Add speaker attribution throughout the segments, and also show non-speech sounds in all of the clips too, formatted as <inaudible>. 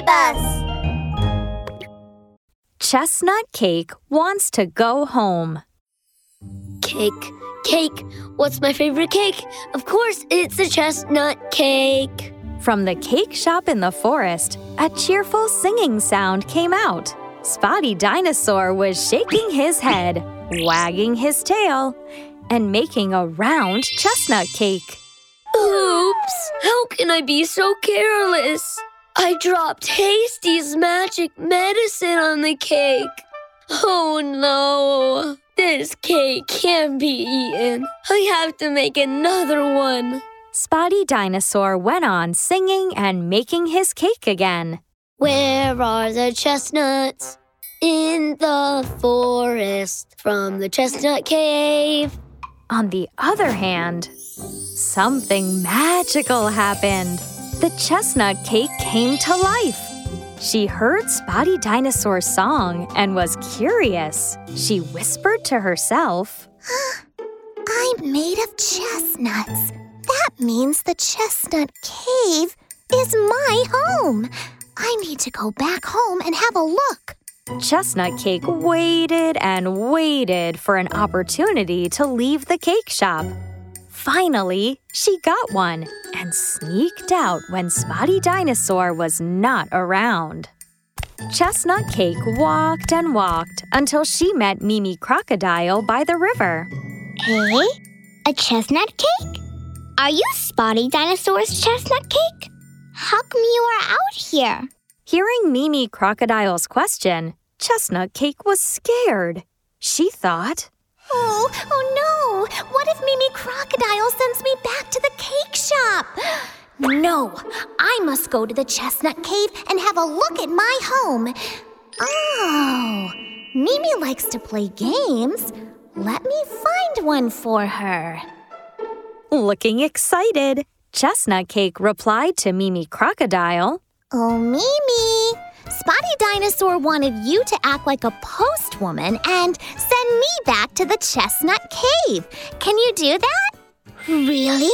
Speaker 1: Mystery Bus!
Speaker 2: Chestnut Cake wants to go home.
Speaker 3: Cake, cake. What's my favorite cake? Of course, it's a chestnut cake.
Speaker 2: From the cake shop in the forest, a cheerful singing sound came out. Spotty Dinosaur was shaking his head, wagging his tail, and making a round chestnut cake.
Speaker 3: Oops! How can I be so careless? I dropped Hasty's magic medicine on the cake. Oh no! This cake can't be eaten. I have to make another one.
Speaker 2: Spotty Dinosaur went on singing and making his cake again.
Speaker 3: Where are the chestnuts? In the forest from the chestnut cave.
Speaker 2: On the other hand, something magical happened. The chestnut cake came to life. She heard Spotty Dinosaur's song and was curious. She whispered to herself, <gasps>
Speaker 1: I'm made of chestnuts. That means the chestnut cave is my home. I need to go back home and have a look.
Speaker 2: Chestnut Cake waited and waited for an opportunity to leave the cake shop. Finally, she got one and sneaked out when Spotty Dinosaur was not around. Chestnut Cake walked and walked until she met Mimi Crocodile by the river.
Speaker 1: Hey, a chestnut cake? Are you Spotty Dinosaur's chestnut cake? How come you are out here?
Speaker 2: Hearing Mimi Crocodile's question, Chestnut Cake was scared. She thought,
Speaker 1: Oh, oh no! What if Mimi Crocodile sends me back to the cake shop? No, I must go to the chestnut cave and have a look at my home. Oh, Mimi likes to play games. Let me find one for her.
Speaker 2: looking excited, Chestnut Cake replied to Mimi Crocodile.
Speaker 1: Oh, Mimi! Dinosaur wanted you to act like a postwoman and send me back to the chestnut cave. Can you do that? Really?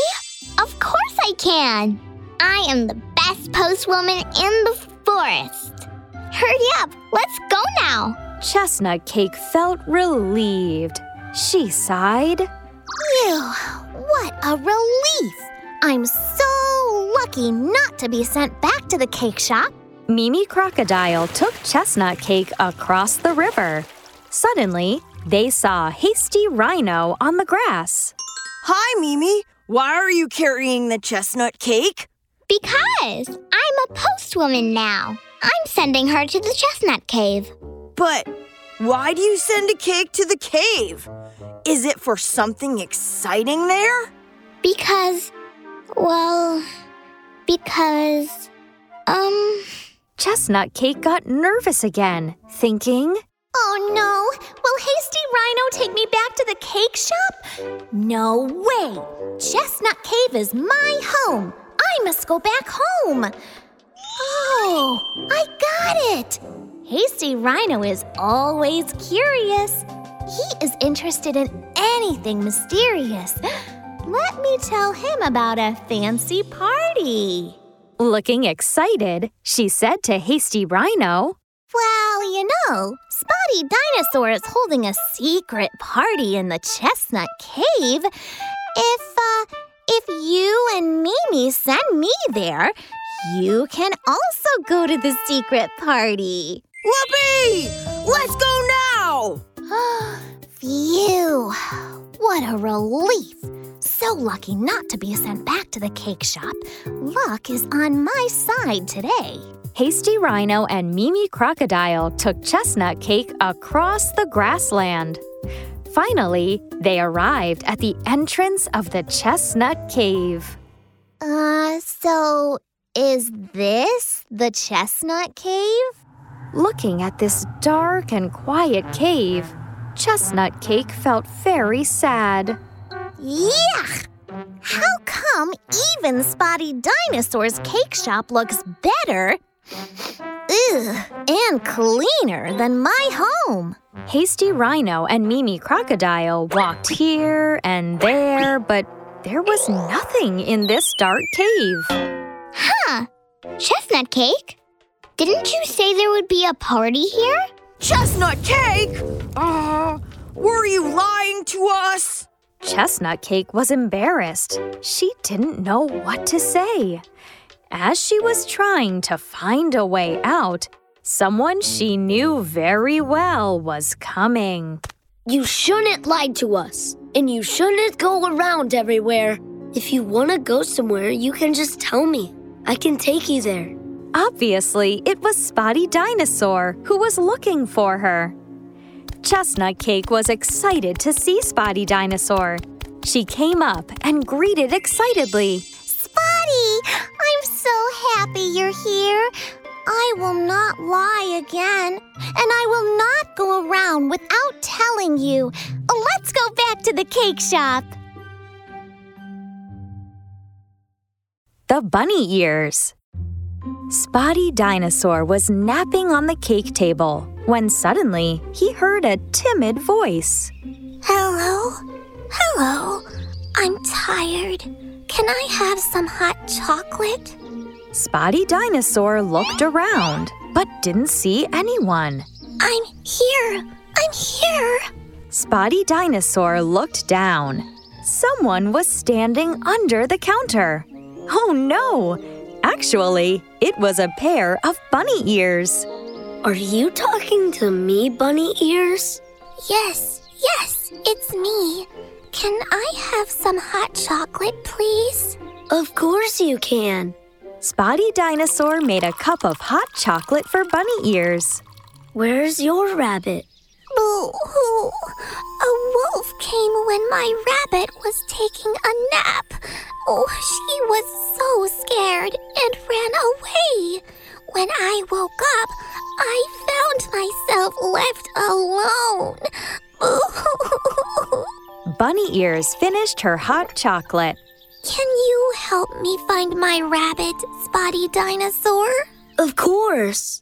Speaker 1: Of course I can. I am the best postwoman in the forest. Hurry up, let's go now.
Speaker 2: Chestnut Cake felt relieved. She sighed.
Speaker 1: Phew, what a relief! I'm so lucky not to be sent back to the cake shop.
Speaker 2: Mimi Crocodile took Chestnut Cake across the river. Suddenly, they saw Hasty Rhino on the grass.
Speaker 4: Hi, Mimi. Why are you carrying the chestnut cake?
Speaker 1: Because I'm a postwoman now. I'm sending her to the chestnut cave.
Speaker 4: But why do you send a cake to the cave? Is it for something exciting there?
Speaker 1: Because, well, because, um.
Speaker 2: Chestnut Cake got nervous again, thinking,
Speaker 1: Oh no! Will Hasty Rhino take me back to the cake shop? No way! Chestnut Cave is my home. I must go back home. Oh, I got it! Hasty Rhino is always curious. He is interested in anything mysterious. Let me tell him about a fancy party.
Speaker 2: Looking excited, she said to Hasty Rhino,
Speaker 1: Well, you know, Spotty Dinosaur is holding a secret party in the Chestnut Cave. If, uh, if you and Mimi send me there, you can also go to the secret party.
Speaker 4: Whoopee! Let's go now! <gasps>
Speaker 1: Phew! What a relief! So lucky not to be sent back to the cake shop. Luck is on my side today.
Speaker 2: Hasty Rhino and Mimi Crocodile took Chestnut Cake across the grassland. Finally, they arrived at the entrance of the Chestnut Cave.
Speaker 1: Uh, so is this the Chestnut Cave?
Speaker 2: Looking at this dark and quiet cave, Chestnut Cake felt very sad.
Speaker 1: Yuck! How come even Spotty Dinosaur's cake shop looks better? Ugh, and cleaner than my home.
Speaker 2: Hasty Rhino and Mimi Crocodile walked here and there, but there was nothing in this dark cave.
Speaker 1: Huh? Chestnut cake?
Speaker 5: Didn't you say there would be a party here?
Speaker 4: Chestnut cake? Uh, were you lying to us?
Speaker 2: Chestnut Cake was embarrassed. She didn't know what to say. As she was trying to find a way out, someone she knew very well was coming.
Speaker 3: You shouldn't lie to us, and you shouldn't go around everywhere. If you want to go somewhere, you can just tell me. I can take you there.
Speaker 2: Obviously, it was Spotty Dinosaur who was looking for her. Chestnut Cake was excited to see Spotty Dinosaur. She came up and greeted excitedly.
Speaker 1: Spotty, I'm so happy you're here. I will not lie again, and I will not go around without telling you. Let's go back to the cake shop.
Speaker 2: The Bunny Ears. Spotty Dinosaur was napping on the cake table when suddenly he heard a timid voice.
Speaker 1: Hello? Hello? I'm tired. Can I have some hot chocolate?
Speaker 2: Spotty Dinosaur looked around but didn't see anyone.
Speaker 1: I'm here. I'm here.
Speaker 2: Spotty Dinosaur looked down. Someone was standing under the counter. Oh no! Actually, it was a pair of bunny ears.
Speaker 3: Are you talking to me, Bunny Ears?
Speaker 1: Yes, yes, it's me. Can I have some hot chocolate, please?
Speaker 3: Of course you can.
Speaker 2: Spotty Dinosaur made a cup of hot chocolate for bunny ears.
Speaker 3: Where's your rabbit?
Speaker 1: Boo hoo! A wolf came when my rabbit was taking a nap. Oh, she was so scared and ran away. When I woke up, I found myself left alone. <laughs>
Speaker 2: Bunny Ears finished her hot chocolate.
Speaker 1: Can you help me find my rabbit, Spotty Dinosaur?
Speaker 3: Of course.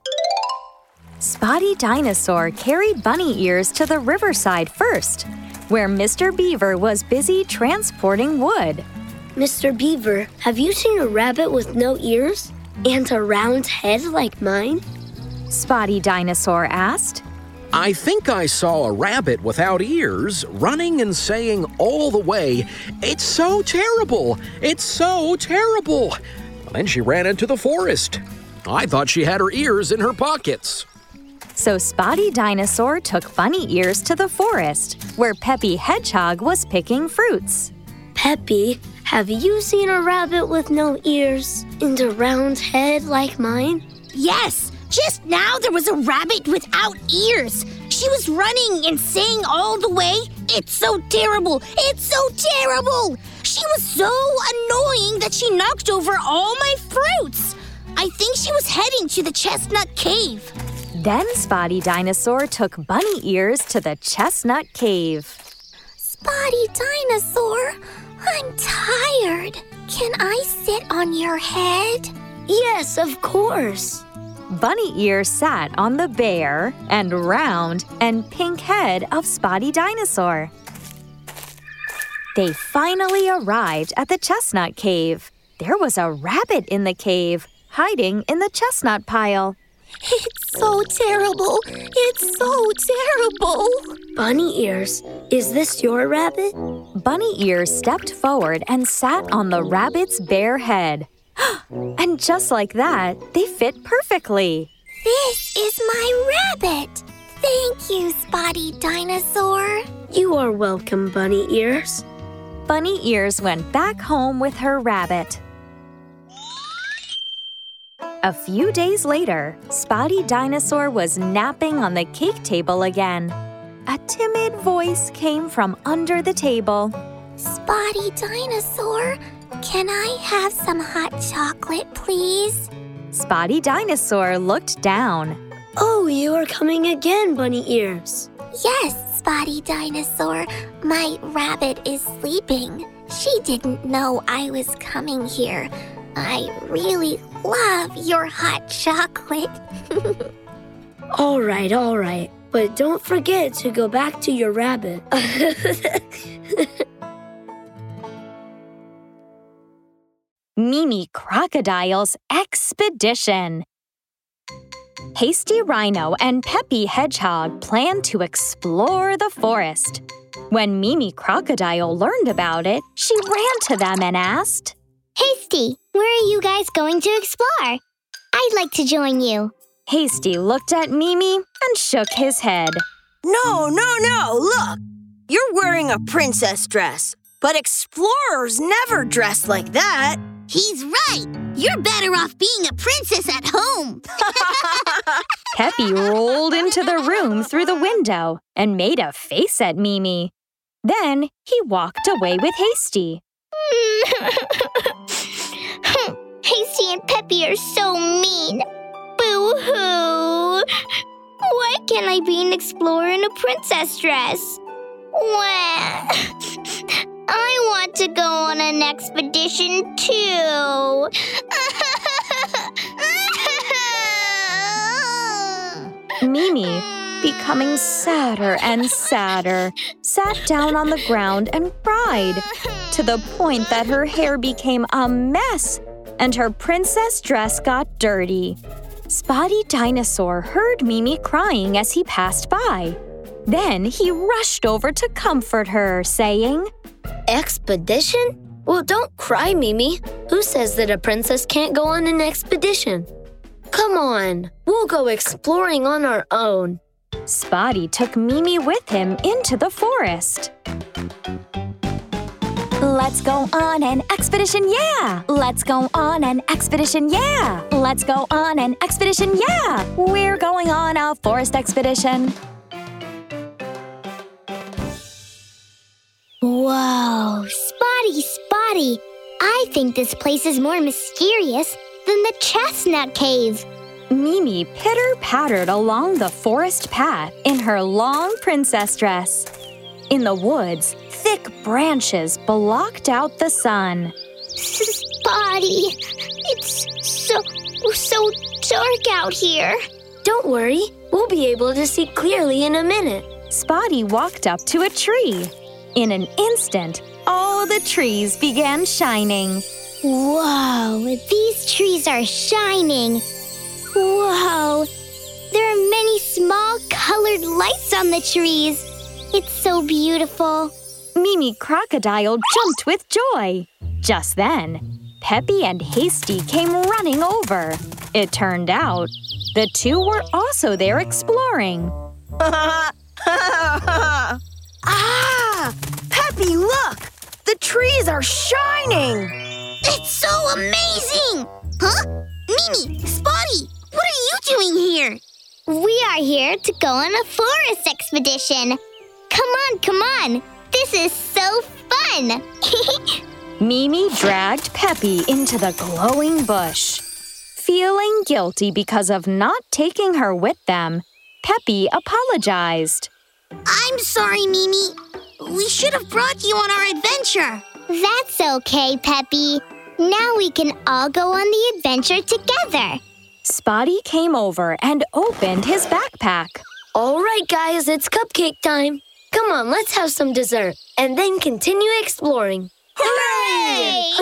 Speaker 2: Spotty Dinosaur carried Bunny Ears to the riverside first, where Mr. Beaver was busy transporting wood.
Speaker 3: Mr. Beaver, have you seen a rabbit with no ears and a round head like mine?
Speaker 2: Spotty Dinosaur asked.
Speaker 6: I think I saw a rabbit without ears running and saying all the way, It's so terrible! It's so terrible! Then she ran into the forest. I thought she had her ears in her pockets.
Speaker 2: So Spotty Dinosaur took Bunny Ears to the forest, where Peppy Hedgehog was picking fruits.
Speaker 3: Peppy, have you seen a rabbit with no ears and a round head like mine?
Speaker 7: Yes, just now there was a rabbit without ears. She was running and saying all the way, It's so terrible! It's so terrible! She was so annoying that she knocked over all my fruits. I think she was heading to the chestnut cave.
Speaker 2: Then Spotty Dinosaur took Bunny Ears to the Chestnut Cave.
Speaker 1: Spotty Dinosaur, I'm tired. Can I sit on your head?
Speaker 3: Yes, of course.
Speaker 2: Bunny Ears sat on the bare and round and pink head of Spotty Dinosaur. They finally arrived at the chestnut cave. There was a rabbit in the cave, hiding in the chestnut pile.
Speaker 1: It's so terrible. It's so terrible.
Speaker 3: Bunny Ears, is this your rabbit?
Speaker 2: Bunny Ears stepped forward and sat on the rabbit's bare head. <gasps> and just like that, they fit perfectly.
Speaker 1: This is my rabbit. Thank you, Spotty Dinosaur.
Speaker 3: You are welcome, Bunny Ears.
Speaker 2: Bunny Ears went back home with her rabbit. A few days later, Spotty Dinosaur was napping on the cake table again. A timid voice came from under the table.
Speaker 1: Spotty Dinosaur, can I have some hot chocolate, please?
Speaker 2: Spotty Dinosaur looked down.
Speaker 3: Oh, you are coming again, Bunny Ears.
Speaker 1: Yes, Spotty Dinosaur. My rabbit is sleeping. She didn't know I was coming here. I really love your hot chocolate. <laughs>
Speaker 3: All right, all right. But don't forget to go back to your rabbit. <laughs>
Speaker 2: Mimi Crocodile's Expedition. Hasty Rhino and Peppy Hedgehog plan to explore the forest. When Mimi Crocodile learned about it, she ran to them and asked,
Speaker 5: Hasty, where are you guys going to explore? I'd like to join you.
Speaker 2: Hasty looked at Mimi and shook his head.
Speaker 4: No, no, no, look! You're wearing a princess dress, but explorers never dress like that.
Speaker 7: He's right. You're better off being a princess at home. <laughs>
Speaker 2: Peppy rolled into the room through the window and made a face at Mimi. Then he walked away with Hasty. <laughs> Hmm. <laughs>
Speaker 5: Hasty and Peppy are so mean. Boo hoo. Why can't I be an explorer in a princess dress? Wah. <laughs> I want to go on an expedition too. <laughs>
Speaker 2: Mimi, mm. becoming sadder and sadder, sat down on the ground and cried to the point that her hair became a mess and her princess dress got dirty. Spotty Dinosaur heard Mimi crying as he passed by. Then he rushed over to comfort her, saying,
Speaker 3: Expedition? Well, don't cry, Mimi. Who says that a princess can't go on an expedition? Come on, we'll go exploring on our own.
Speaker 2: Spotty took Mimi with him into the forest. Let's go on an expedition, yeah! Let's go on an expedition, yeah! Let's go on an expedition, yeah! We're going on a forest expedition.
Speaker 5: Whoa, Spotty, Spotty. I think this place is more mysterious than the chestnut cave.
Speaker 2: Mimi pitter pattered along the forest path in her long princess dress. In the woods, thick branches blocked out the sun.
Speaker 5: Spotty, it's so, so dark out here.
Speaker 3: Don't worry, we'll be able to see clearly in a minute.
Speaker 2: Spotty walked up to a tree. In an instant, all the trees began shining.
Speaker 5: Whoa, these trees are shining. Whoa, there are many small colored lights on the trees. It's so beautiful.
Speaker 2: Mimi Crocodile jumped with joy. Just then, Peppy and Hasty came running over. It turned out the two were also there exploring. <laughs>
Speaker 4: ah! Peppy, look! The trees are shining!
Speaker 7: It's so amazing! Huh? Mimi, Spotty, what are you doing here?
Speaker 5: We are here to go on a forest expedition. Come on, come on. This is so fun. <laughs>
Speaker 2: Mimi dragged Peppy into the glowing bush. Feeling guilty because of not taking her with them, Peppy apologized.
Speaker 7: I'm sorry, Mimi. We should have brought you on our adventure.
Speaker 5: That's okay, Peppy. Now we can all go on the adventure together.
Speaker 2: Spotty came over and opened his backpack.
Speaker 3: All right, guys, it's cupcake time. Come on, let's have some dessert and then continue exploring.
Speaker 5: Hooray!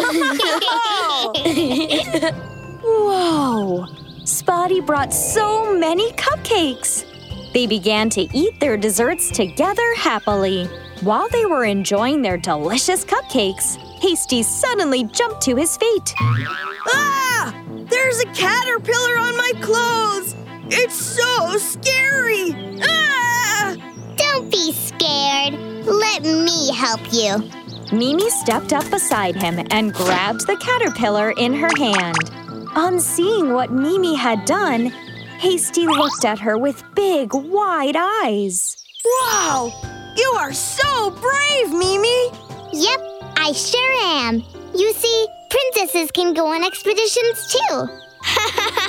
Speaker 5: <laughs>
Speaker 2: Whoa! Spotty brought so many cupcakes. They began to eat their desserts together happily. While they were enjoying their delicious cupcakes, Hasty suddenly jumped to his feet.
Speaker 4: Ah! There's a caterpillar on my clothes! It's so scary! Ah!
Speaker 5: Don't be scared. Let me help you.
Speaker 2: Mimi stepped up beside him and grabbed the caterpillar in her hand. On seeing what Mimi had done, Hasty looked at her with big, wide eyes.
Speaker 4: Wow! You are so brave, Mimi!
Speaker 5: Yep, I sure am. You see, princesses can go on expeditions too. <laughs>